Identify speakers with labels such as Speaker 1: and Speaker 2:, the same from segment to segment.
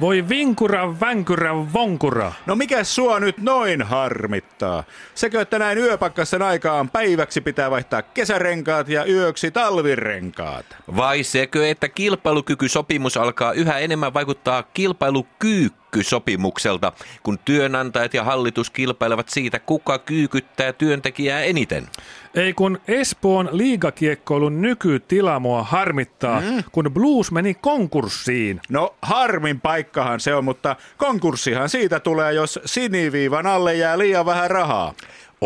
Speaker 1: Voi vinkura, vänkyrä, vonkura.
Speaker 2: No mikä sua nyt noin harmittaa? Sekö, että näin yöpakkasen aikaan päiväksi pitää vaihtaa kesärenkaat ja yöksi talvirenkaat?
Speaker 3: Vai sekö, että kilpailukykysopimus alkaa yhä enemmän vaikuttaa kilpailukyykkysopimukselta, kun työnantajat ja hallitus kilpailevat siitä, kuka kyykyttää työntekijää eniten?
Speaker 1: Ei kun Espoon liigakiekkoilun nykytila mua harmittaa, mm. kun Blues meni konkurssiin.
Speaker 2: No harmin paikkahan se on, mutta konkurssihan siitä tulee, jos siniviivan alle jää liian vähän rahaa.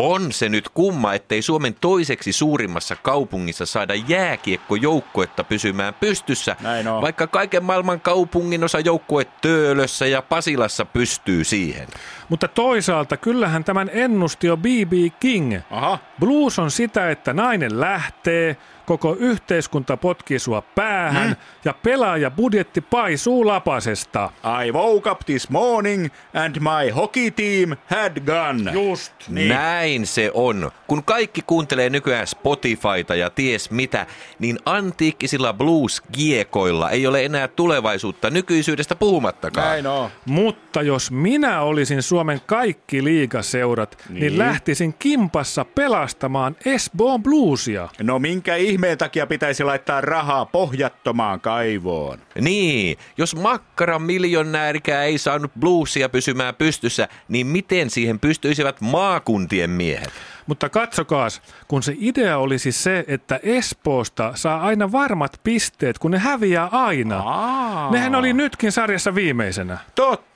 Speaker 3: On se nyt kumma, ettei Suomen toiseksi suurimmassa kaupungissa saada jääkiekkojoukkuetta pysymään pystyssä,
Speaker 2: Näin on.
Speaker 3: vaikka kaiken maailman kaupungin osa joukkue Töölössä ja Pasilassa pystyy siihen.
Speaker 1: Mutta toisaalta kyllähän tämän ennusti jo B.B. King.
Speaker 2: Aha.
Speaker 1: Blues on sitä, että nainen lähtee, koko yhteiskunta potkii sua päähän mm. ja pelaaja budjetti paisuu lapasesta.
Speaker 2: I woke up this morning and my hockey team had gone.
Speaker 1: Just.
Speaker 2: Niin.
Speaker 3: Näin se on. Kun kaikki kuuntelee nykyään Spotifyta ja ties mitä, niin antiikkisilla blues-kiekoilla ei ole enää tulevaisuutta nykyisyydestä puhumattakaan.
Speaker 2: Näin on.
Speaker 1: Mutta jos minä olisin Suomen kaikki liigaseurat, niin, niin lähtisin kimpassa pelastamaan Espoon bluesia.
Speaker 2: No minkä ihmeen takia pitäisi laittaa rahaa pohjattomaan kaivoon?
Speaker 3: Niin, jos makkaran miljonäärikään ei saanut bluesia pysymään pystyssä, niin miten siihen pystyisivät maakuntien miehet?
Speaker 1: Mutta katsokaas, kun se idea olisi se, että Espoosta saa aina varmat pisteet, kun ne häviää aina.
Speaker 2: Aa.
Speaker 1: Nehän oli nytkin sarjassa viimeisenä.
Speaker 2: Totta.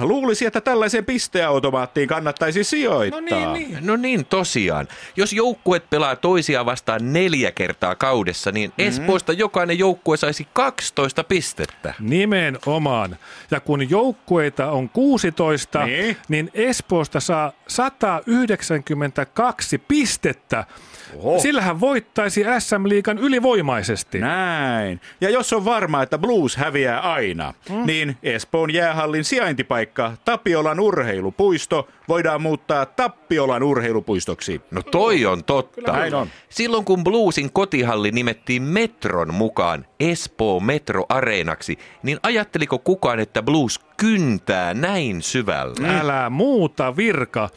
Speaker 2: Luulisi, että tällaiseen pisteautomaattiin kannattaisi sijoittaa.
Speaker 3: No niin, tosiaan. Jos joukkueet pelaa toisiaan vastaan neljä kertaa kaudessa, niin Espoosta jokainen joukkue saisi 12 pistettä.
Speaker 1: Nimenomaan. Ja kun joukkueita on 16,
Speaker 2: Niin.
Speaker 1: niin Espoosta saa 192 pistettä.
Speaker 2: Oho.
Speaker 1: Sillähän voittaisi SM-liigan ylivoimaisesti.
Speaker 2: Näin. Ja jos on varma, että Blues häviää aina, mm. niin Espoon jäähallin sijaintipaikka Tapiolan urheilupuisto voidaan muuttaa Tappiolan urheilupuistoksi.
Speaker 3: No toi on totta.
Speaker 2: Näin on.
Speaker 3: Silloin kun Bluesin kotihalli nimettiin Metron mukaan Espoo Metro Areenaksi, niin ajatteliko kukaan, että Blues kyntää näin syvällä?
Speaker 1: Älä muuta virka.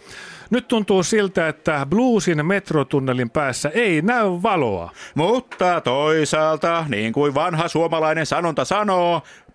Speaker 1: Nyt tuntuu siltä, että Bluesin metrotunnelin päässä ei näy valoa.
Speaker 2: Mutta toisaalta, niin kuin vanha suomalainen sanonta sanoo,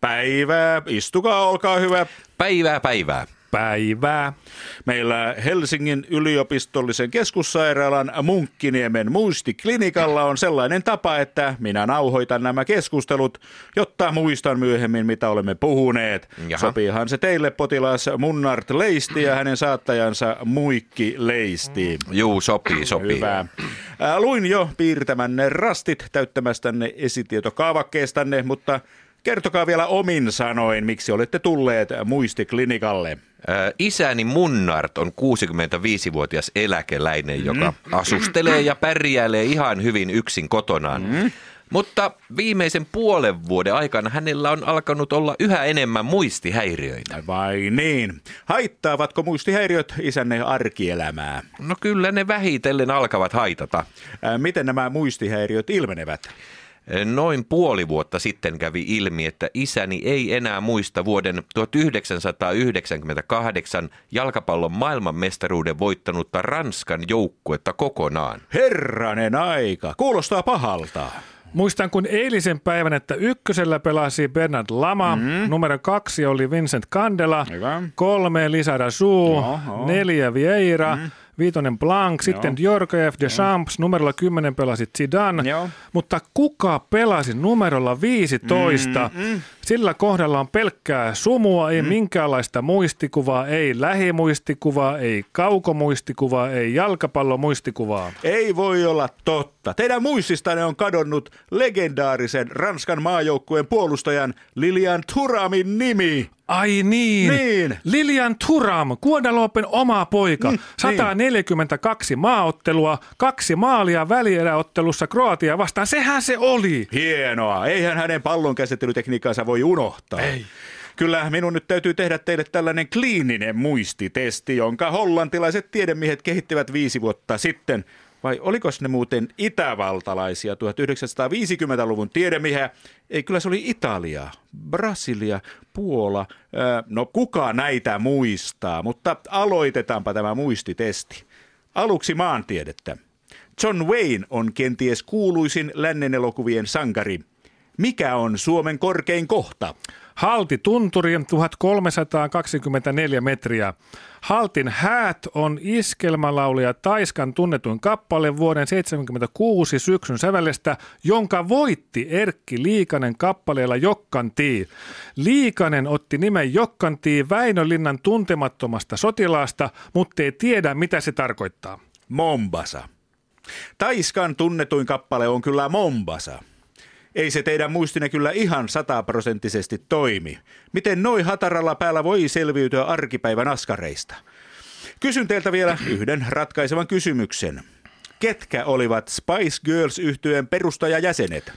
Speaker 2: Päivää, istukaa, olkaa hyvä.
Speaker 3: Päivää päivää.
Speaker 1: Päivää.
Speaker 2: Meillä Helsingin yliopistollisen keskussairaalan Munkkiniemen muistiklinikalla on sellainen tapa, että minä nauhoitan nämä keskustelut, jotta muistan myöhemmin, mitä olemme puhuneet.
Speaker 3: Jaha.
Speaker 2: Sopiihan se teille potilas Munnart Leisti ja hänen saattajansa Muikki Leisti.
Speaker 3: Juu, sopii, sopii.
Speaker 2: Hyvä. Luin jo piirtämänne rastit täyttämästänne esitietokaavakkeestanne, mutta kertokaa vielä omin sanoin, miksi olette tulleet muistiklinikalle.
Speaker 3: Ö, Isäni Munnart on 65-vuotias eläkeläinen, joka asustelee ja pärjäilee ihan hyvin yksin kotonaan. Mutta viimeisen puolen vuoden aikana hänellä on alkanut olla yhä enemmän muistihäiriöitä.
Speaker 2: Vai niin? Haittaavatko muistihäiriöt isänne arkielämää?
Speaker 3: No kyllä ne vähitellen alkavat haitata.
Speaker 2: Ää, Miten nämä muistihäiriöt ilmenevät?
Speaker 3: Noin puoli vuotta sitten kävi ilmi, että isäni ei enää muista vuoden 1998 jalkapallon maailmanmestaruuden voittanutta Ranskan joukkuetta kokonaan.
Speaker 2: Herranen aika, kuulostaa pahalta.
Speaker 1: Muistan kun eilisen päivän, että ykkösellä pelasi Bernard Lama, mm. numero kaksi oli Vincent Candela,
Speaker 2: Hyvä.
Speaker 1: kolme Lisa
Speaker 2: joo.
Speaker 1: neljä Vieira, mm. Viitonen Blanc, sitten Djorkaeff, Deschamps, numerolla 10 pelasi Zidane,
Speaker 2: Joo.
Speaker 1: mutta kuka pelasi numerolla 15? Mm, Sillä kohdalla on pelkkää sumua, ei mm. minkäänlaista muistikuvaa, ei lähimuistikuvaa, ei kaukomuistikuvaa, ei jalkapallomuistikuvaa.
Speaker 2: Ei voi olla totta. Teidän muististanne on kadonnut legendaarisen Ranskan maajoukkueen puolustajan Lilian Turamin nimi.
Speaker 1: Ai niin.
Speaker 2: Niin.
Speaker 1: Lilian Turam, Guadalopen oma poika.
Speaker 2: Mm,
Speaker 1: 142 maaottelua, kaksi maalia välieräottelussa Kroatia vastaan. Sehän se oli.
Speaker 2: Hienoa. Eihän hänen pallon käsittelytekniikkaansa voi unohtaa.
Speaker 1: Ei.
Speaker 2: Kyllä minun nyt täytyy tehdä teille tällainen kliininen muistitesti, jonka hollantilaiset tiedemiehet kehittivät viisi vuotta sitten. Vai oliko ne muuten itävaltalaisia 1950-luvun tiedemiehiä? Ei, kyllä se oli Italia, Brasilia, Puola. No kuka näitä muistaa? Mutta aloitetaanpa tämä muistitesti. Aluksi maantiedettä. John Wayne on kenties kuuluisin lännen elokuvien sankari. Mikä on Suomen korkein kohta?
Speaker 1: Halti tunturi 1324 metriä. Haltin häät on iskelmälaulija Taiskan tunnetuin kappale vuoden 76 syksyn sävellestä, jonka voitti Erkki Liikanen kappaleella Jokkantii. Liikanen otti nimen Jokkantii Väinölinnan tuntemattomasta sotilaasta, mutta ei tiedä mitä se tarkoittaa.
Speaker 2: Mombasa. Taiskan tunnetuin kappale on kyllä Mombasa. Ei se teidän muistinne kyllä ihan sataprosenttisesti toimi. Miten noin hataralla päällä voi selviytyä arkipäivän askareista? Kysyn teiltä vielä yhden ratkaisevan kysymyksen. Ketkä olivat Spice Girls yhtyeen perustajajäsenet?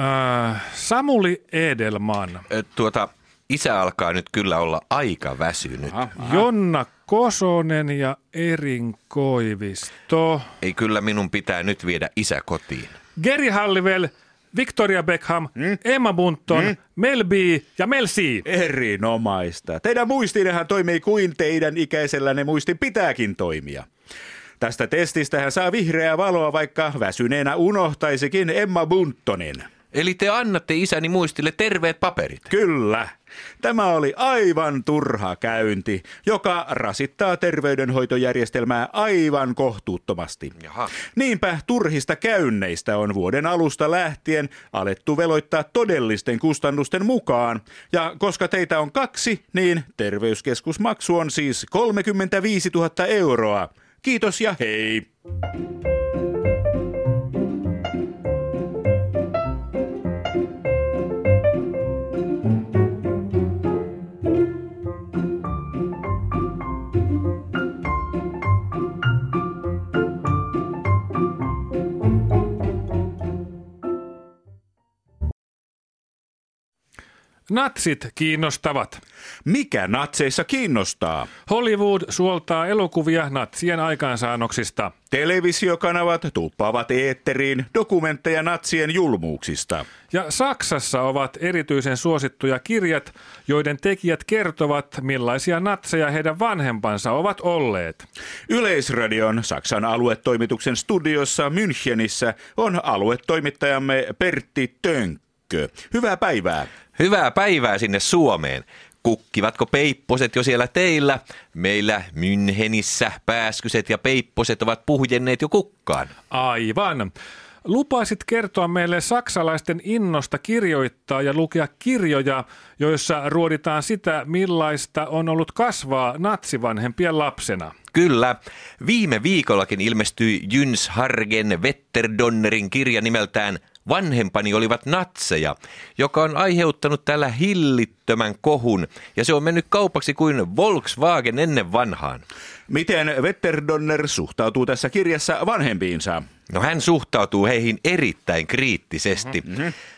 Speaker 1: Äh, Samuli Edelman,
Speaker 3: Tuota, isä alkaa nyt kyllä olla aika väsynyt.
Speaker 1: Jonna Kosonen ja Erin Koivisto.
Speaker 3: Ei kyllä minun pitää nyt viedä isä kotiin.
Speaker 1: Geri Hallivel, Victoria Beckham, mm? Emma Bunton, mm? Mel B ja Mel C.
Speaker 2: Erinomaista. Teidän muistinnehan toimii kuin teidän ikäisellänne muistin pitääkin toimia. Tästä testistä hän saa vihreää valoa, vaikka väsyneenä unohtaisikin Emma Buntonin.
Speaker 3: Eli te annatte isäni muistille terveet paperit.
Speaker 2: Kyllä. Tämä oli aivan turha käynti, joka rasittaa terveydenhoitojärjestelmää aivan kohtuuttomasti.
Speaker 3: Jaha.
Speaker 2: Niinpä turhista käynneistä on vuoden alusta lähtien alettu veloittaa todellisten kustannusten mukaan. Ja koska teitä on kaksi, niin terveyskeskusmaksu on siis 35 000 euroa. Kiitos ja hei!
Speaker 1: Natsit kiinnostavat.
Speaker 2: Mikä natseissa kiinnostaa?
Speaker 1: Hollywood suoltaa elokuvia natsien aikaansaannoksista.
Speaker 2: Televisiokanavat tuppaavat eetteriin dokumentteja natsien julmuuksista.
Speaker 1: Ja Saksassa ovat erityisen suosittuja kirjat, joiden tekijät kertovat, millaisia natseja heidän vanhempansa ovat olleet.
Speaker 2: Yleisradion Saksan aluetoimituksen studiossa Münchenissä on aluetoimittajamme Pertti Tönkkö. Hyvää päivää.
Speaker 3: Hyvää päivää sinne Suomeen. Kukkivatko peipposet jo siellä teillä? Meillä Mynhenissä pääskyset ja peipposet ovat puhjenneet jo kukkaan.
Speaker 1: Aivan. Lupaisit kertoa meille saksalaisten innosta kirjoittaa ja lukea kirjoja, joissa ruoditaan sitä, millaista on ollut kasvaa natsivanhempien lapsena.
Speaker 3: Kyllä. Viime viikollakin ilmestyi Jyns Hargen Wetterdonnerin kirja nimeltään Vanhempani olivat natseja, joka on aiheuttanut tällä hillittömän kohun, ja se on mennyt kaupaksi kuin Volkswagen ennen vanhaan.
Speaker 2: Miten Wetterdonner suhtautuu tässä kirjassa vanhempiinsa?
Speaker 3: No hän suhtautuu heihin erittäin kriittisesti.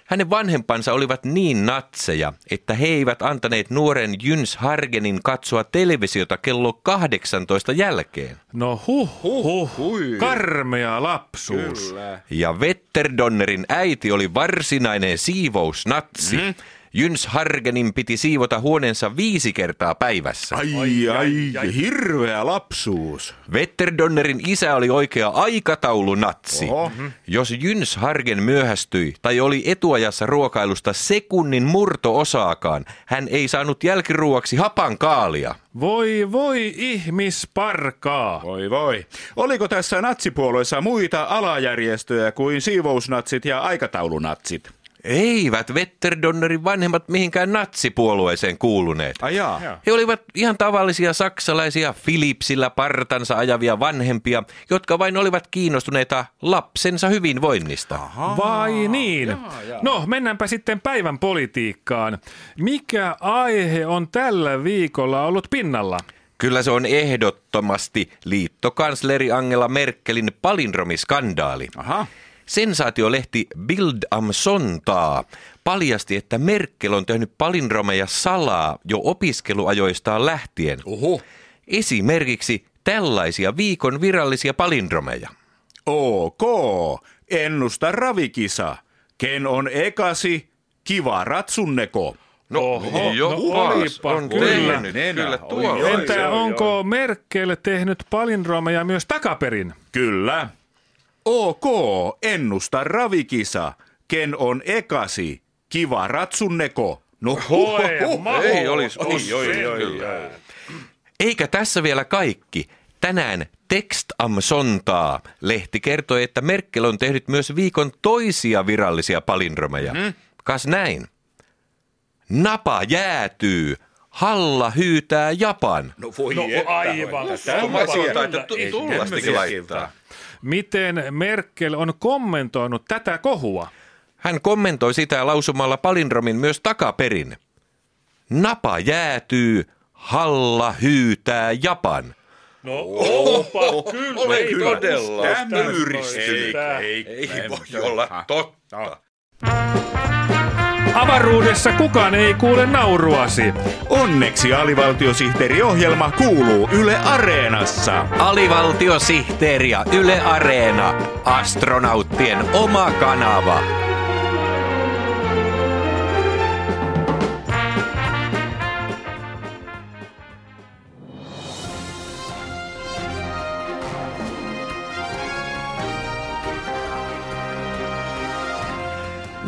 Speaker 3: Hänen vanhempansa olivat niin natseja, että he eivät antaneet nuoren Jyns Hargenin katsoa televisiota kello 18 jälkeen.
Speaker 1: No huh, huh,
Speaker 2: hui.
Speaker 1: karmea lapsuus.
Speaker 2: Kyllä.
Speaker 3: Ja Wetterdonnerin äiti oli varsinainen siivousnatsi. Mm. Jyns Hargenin piti siivota huoneensa viisi kertaa päivässä.
Speaker 2: Ai, ai, ai, hirveä lapsuus.
Speaker 3: Wetterdonnerin isä oli oikea aikataulunatsi.
Speaker 2: Oho.
Speaker 3: Jos Jyns Hargen myöhästyi tai oli etuajassa ruokailusta sekunnin murto-osaakaan, hän ei saanut jälkiruuaksi hapan kaalia.
Speaker 1: Voi voi ihmisparkaa.
Speaker 2: Voi voi. Oliko tässä natsipuolueessa muita alajärjestöjä kuin siivousnatsit ja aikataulunatsit?
Speaker 3: Eivät Wetterdonnerin vanhemmat mihinkään natsipuolueeseen kuuluneet.
Speaker 2: Ai jaa.
Speaker 1: Joo.
Speaker 3: He olivat ihan tavallisia saksalaisia Philipsillä partansa ajavia vanhempia, jotka vain olivat kiinnostuneita lapsensa hyvinvoinnista.
Speaker 1: Vai niin? No, mennäänpä sitten päivän politiikkaan. Mikä aihe on tällä viikolla ollut pinnalla?
Speaker 3: Kyllä se on ehdottomasti liittokansleri Angela Merkelin palindromiskandaali.
Speaker 2: Aha.
Speaker 3: Sensaatiolehti Bild am Sonntag paljasti, että Merkel on tehnyt palindromeja salaa jo opiskeluajoistaan lähtien.
Speaker 2: Oho.
Speaker 3: Esimerkiksi tällaisia viikon virallisia palindromeja.
Speaker 2: OK. Ennusta ravikisa. Ken on ekasi? Kiva ratsunneko.
Speaker 3: No,
Speaker 1: Oho,
Speaker 3: jopas
Speaker 1: no olipa
Speaker 3: on
Speaker 1: kyllä.
Speaker 3: tehnyt
Speaker 2: Nenä.
Speaker 3: kyllä tuolla.
Speaker 1: Entä onko Merkel tehnyt palindromeja myös takaperin?
Speaker 2: Kyllä. OK. Ennusta ravikisa. Ken on ekasi? Kiva ratsunneko. No,
Speaker 1: Voi,
Speaker 3: Ei olisi
Speaker 1: Oi, oi, oi.
Speaker 3: Eikä tässä vielä kaikki. Tänään Text am Sonntag lehti kertoi, että Merkel on tehnyt myös viikon toisia virallisia palindromeja. Hmm? Kas näin. Napa jäätyy. Halla hyytää Japan.
Speaker 2: no voi
Speaker 1: No aivan.
Speaker 3: Mä sanotaan, että tu-
Speaker 1: Ei
Speaker 3: tullastikin laittaa.
Speaker 1: Miten Merkel on kommentoinut tätä kohua?
Speaker 3: Hän kommentoi sitä lausumalla palindromin myös takaperin. Napa jäätyy, halla hyytää Japan.
Speaker 1: No opa, kyllä.
Speaker 3: Olen
Speaker 1: ei
Speaker 3: todella
Speaker 1: tästä-
Speaker 3: myyristynyt.
Speaker 1: Tää-
Speaker 3: Ei voi olla totta.
Speaker 1: Avaruudessa kukaan ei kuule nauruasi.
Speaker 2: Onneksi alivaltiosihteeriohjelma kuuluu Yle Areenassa.
Speaker 3: Alivaltiosihteeri ja Yle Areena, astronauttien oma kanava.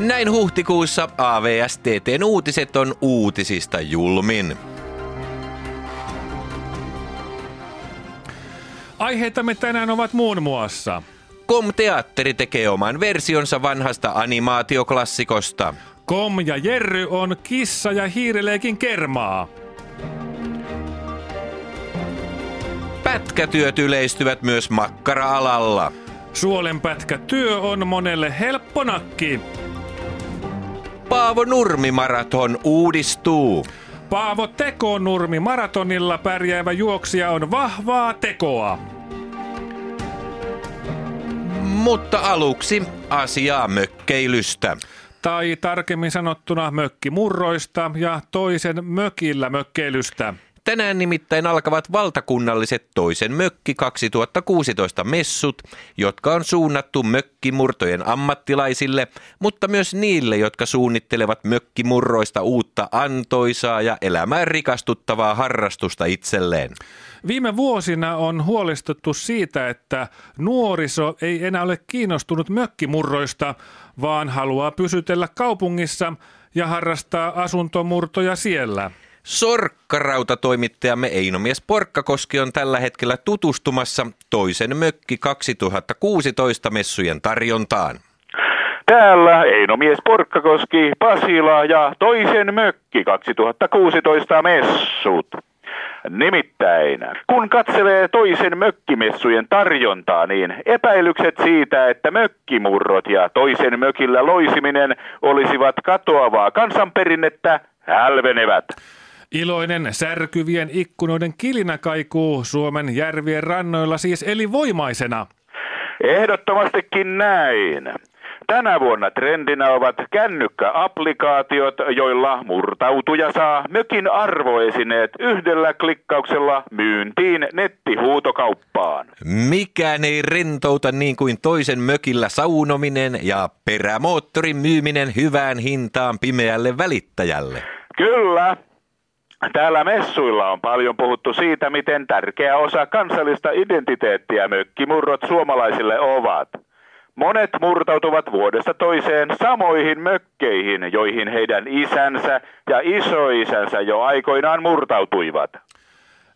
Speaker 3: Näin huhtikuussa AVSTTn uutiset on uutisista julmin.
Speaker 1: Aiheitamme tänään ovat muun muassa
Speaker 3: Kom-teatteri tekee oman versionsa vanhasta animaatioklassikosta.
Speaker 1: Kom ja Jerry on kissa ja hiirileikin kermaa.
Speaker 3: Pätkätyöt yleistyvät myös makkara-alalla.
Speaker 1: Suolenpätkä työ on monelle helppo nakki.
Speaker 3: Paavo Nurmi-maraton uudistuu.
Speaker 1: Paavo Tekonurmi maratonilla pärjäävä juoksija on vahvaa tekoa.
Speaker 3: Mutta aluksi asiaa mökkeilystä.
Speaker 1: Tai tarkemmin sanottuna mökkimurroista ja toisen mökillä mökkeilystä.
Speaker 3: Tänään nimittäin alkavat valtakunnalliset toisen mökki 2016 messut, jotka on suunnattu mökkimurtojen ammattilaisille, mutta myös niille, jotka suunnittelevat mökkimurroista uutta antoisaa ja elämään rikastuttavaa harrastusta itselleen.
Speaker 1: Viime vuosina on huolestuttu siitä, että nuoriso ei enää ole kiinnostunut mökkimurroista, vaan haluaa pysytellä kaupungissa ja harrastaa asuntomurtoja siellä.
Speaker 3: Sorkkarautatoimittajamme Einomies Porkkakoski on tällä hetkellä tutustumassa toisen mökki 2016 messujen tarjontaan.
Speaker 4: Täällä Einomies Porkkakoski, Pasila ja toisen mökki 2016 messut. Nimittäin, kun katselee toisen mökkimessujen tarjontaa, niin epäilykset siitä, että mökkimurrot ja toisen mökillä loisiminen olisivat katoavaa kansanperinnettä, hälvenevät.
Speaker 1: Iloinen särkyvien ikkunoiden kilinä kaikuu Suomen järvien rannoilla siis eli voimaisena.
Speaker 4: Ehdottomastikin näin. Tänä vuonna trendinä ovat kännykkäapplikaatiot, joilla murtautuja saa mökin arvoesineet yhdellä klikkauksella myyntiin nettihuutokauppaan.
Speaker 3: Mikään ei rentouta niin kuin toisen mökillä saunominen ja perämoottorin myyminen hyvään hintaan pimeälle välittäjälle.
Speaker 4: Kyllä. Täällä messuilla on paljon puhuttu siitä, miten tärkeä osa kansallista identiteettiä mökkimurrot suomalaisille ovat. Monet murtautuvat vuodesta toiseen samoihin mökkeihin, joihin heidän isänsä ja isoisänsä jo aikoinaan murtautuivat.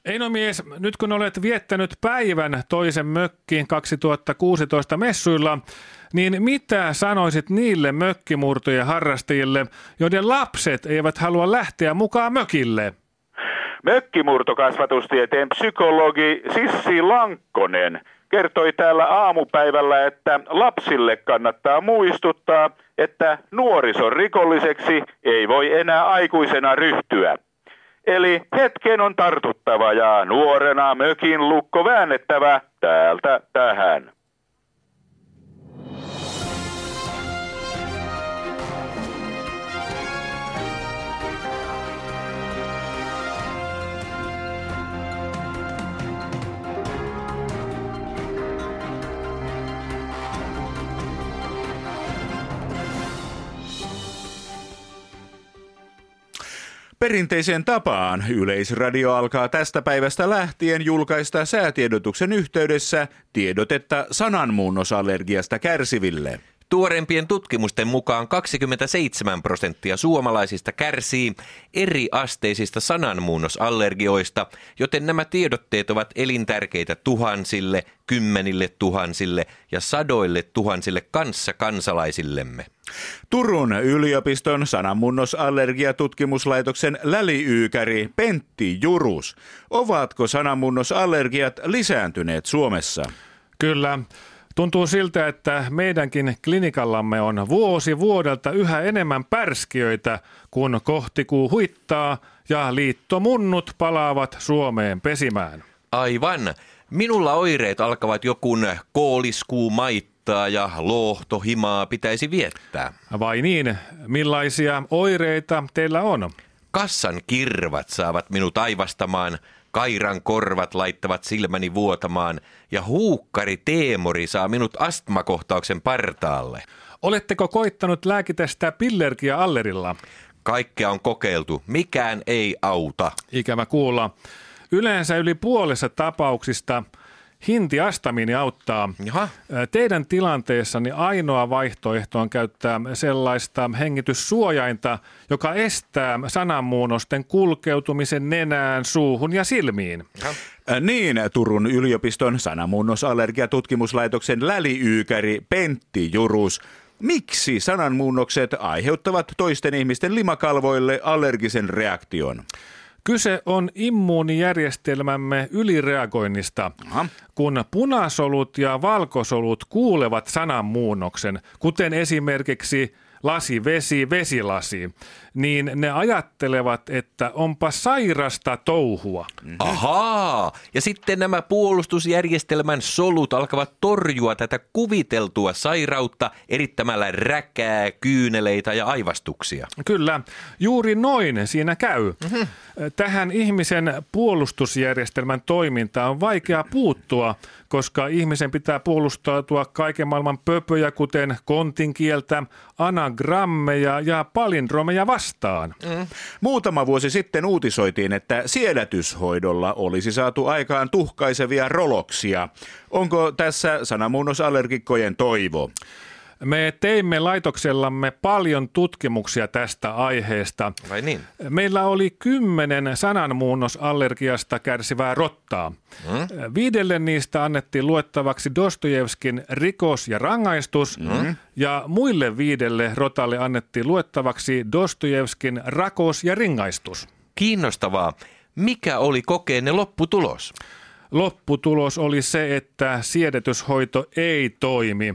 Speaker 1: Eino mies, nyt kun olet viettänyt päivän toisen mökkiin 2016 messuilla, niin mitä sanoisit niille mökkimurtojen harrastajille, joiden lapset eivät halua lähteä mukaan mökille?
Speaker 4: Mökkimurtokasvatustieteen psykologi Sissi Lankkonen kertoi täällä aamupäivällä, että lapsille kannattaa muistuttaa, että nuorison rikolliseksi ei voi enää aikuisena ryhtyä. Eli hetken on tartuttava ja nuorena mökin lukko väännettävä täältä tähän.
Speaker 2: Perinteiseen tapaan Yleisradio alkaa tästä päivästä lähtien julkaista säätiedotuksen yhteydessä tiedotetta sananmuunnosallergiasta kärsiville.
Speaker 3: Tuorempien tutkimusten mukaan 27 prosenttia suomalaisista kärsii eri asteisista sananmuunnosallergioista, joten nämä tiedotteet ovat elintärkeitä tuhansille, kymmenille tuhansille ja sadoille tuhansille kanssa kansalaisillemme.
Speaker 2: Turun yliopiston sananmunnosallergiatutkimuslaitoksen läliykäri Pentti Jurus. Ovatko sananmunnosallergiat lisääntyneet Suomessa?
Speaker 1: Kyllä. Tuntuu siltä, että meidänkin klinikallamme on vuosi vuodelta yhä enemmän pärskiöitä, kun kohtikuu huittaa ja liittomunnut palaavat Suomeen pesimään.
Speaker 3: Aivan. Minulla oireet alkavat jokun kooliskuu maittaa ja lohtohimaa pitäisi viettää.
Speaker 1: Vai niin? Millaisia oireita teillä on?
Speaker 3: Kassan kirvat saavat minut aivastamaan – Kairan korvat laittavat silmäni vuotamaan ja huukkari Teemori saa minut astmakohtauksen partaalle.
Speaker 1: Oletteko koittanut lääkitä sitä pillergia allerilla?
Speaker 3: Kaikkea on kokeiltu. Mikään ei auta.
Speaker 1: Ikävä kuulla. Yleensä yli puolessa tapauksista – Hintiastamiini auttaa.
Speaker 3: Jaha.
Speaker 1: Teidän tilanteessani ainoa vaihtoehto on käyttää sellaista hengityssuojainta, joka estää sananmuunnosten kulkeutumisen nenään, suuhun ja silmiin. Jaha.
Speaker 2: Niin, Turun yliopiston sananmuunnosallergiatutkimuslaitoksen läliykäri Pentti Jurus. Miksi sananmuunnokset aiheuttavat toisten ihmisten limakalvoille allergisen reaktion?
Speaker 1: Kyse on immuunijärjestelmämme ylireagoinnista. Aha. Kun punasolut ja valkosolut kuulevat sananmuunnoksen, kuten esimerkiksi lasi, vesi, vesilasi, niin ne ajattelevat, että onpa sairasta touhua.
Speaker 3: Mm-hmm. Ahaa, ja sitten nämä puolustusjärjestelmän solut alkavat torjua tätä kuviteltua sairautta erittämällä räkää, kyyneleitä ja aivastuksia.
Speaker 1: Kyllä, juuri noin siinä käy. Mm-hmm. Tähän ihmisen puolustusjärjestelmän toimintaan on vaikea puuttua, koska ihmisen pitää puolustautua kaiken maailman pöpöjä, kuten kontinkieltä, anagrammeja ja palindromeja vastaan. Mm.
Speaker 2: Muutama vuosi sitten uutisoitiin, että siedätyshoidolla olisi saatu aikaan tuhkaisevia roloksia. Onko tässä sanamuunnosallergikkojen toivo?
Speaker 1: Me teimme laitoksellamme paljon tutkimuksia tästä aiheesta.
Speaker 3: Vai niin?
Speaker 1: Meillä oli kymmenen sananmuunnosallergiasta kärsivää rottaa. Hmm? Viidelle niistä annettiin luettavaksi Dostojevskin rikos ja rangaistus, hmm? ja muille viidelle rotalle annettiin luettavaksi Dostojevskin rakos ja ringaistus.
Speaker 3: Kiinnostavaa. Mikä oli kokeenne lopputulos?
Speaker 1: Lopputulos oli se, että siedetyshoito ei toimi.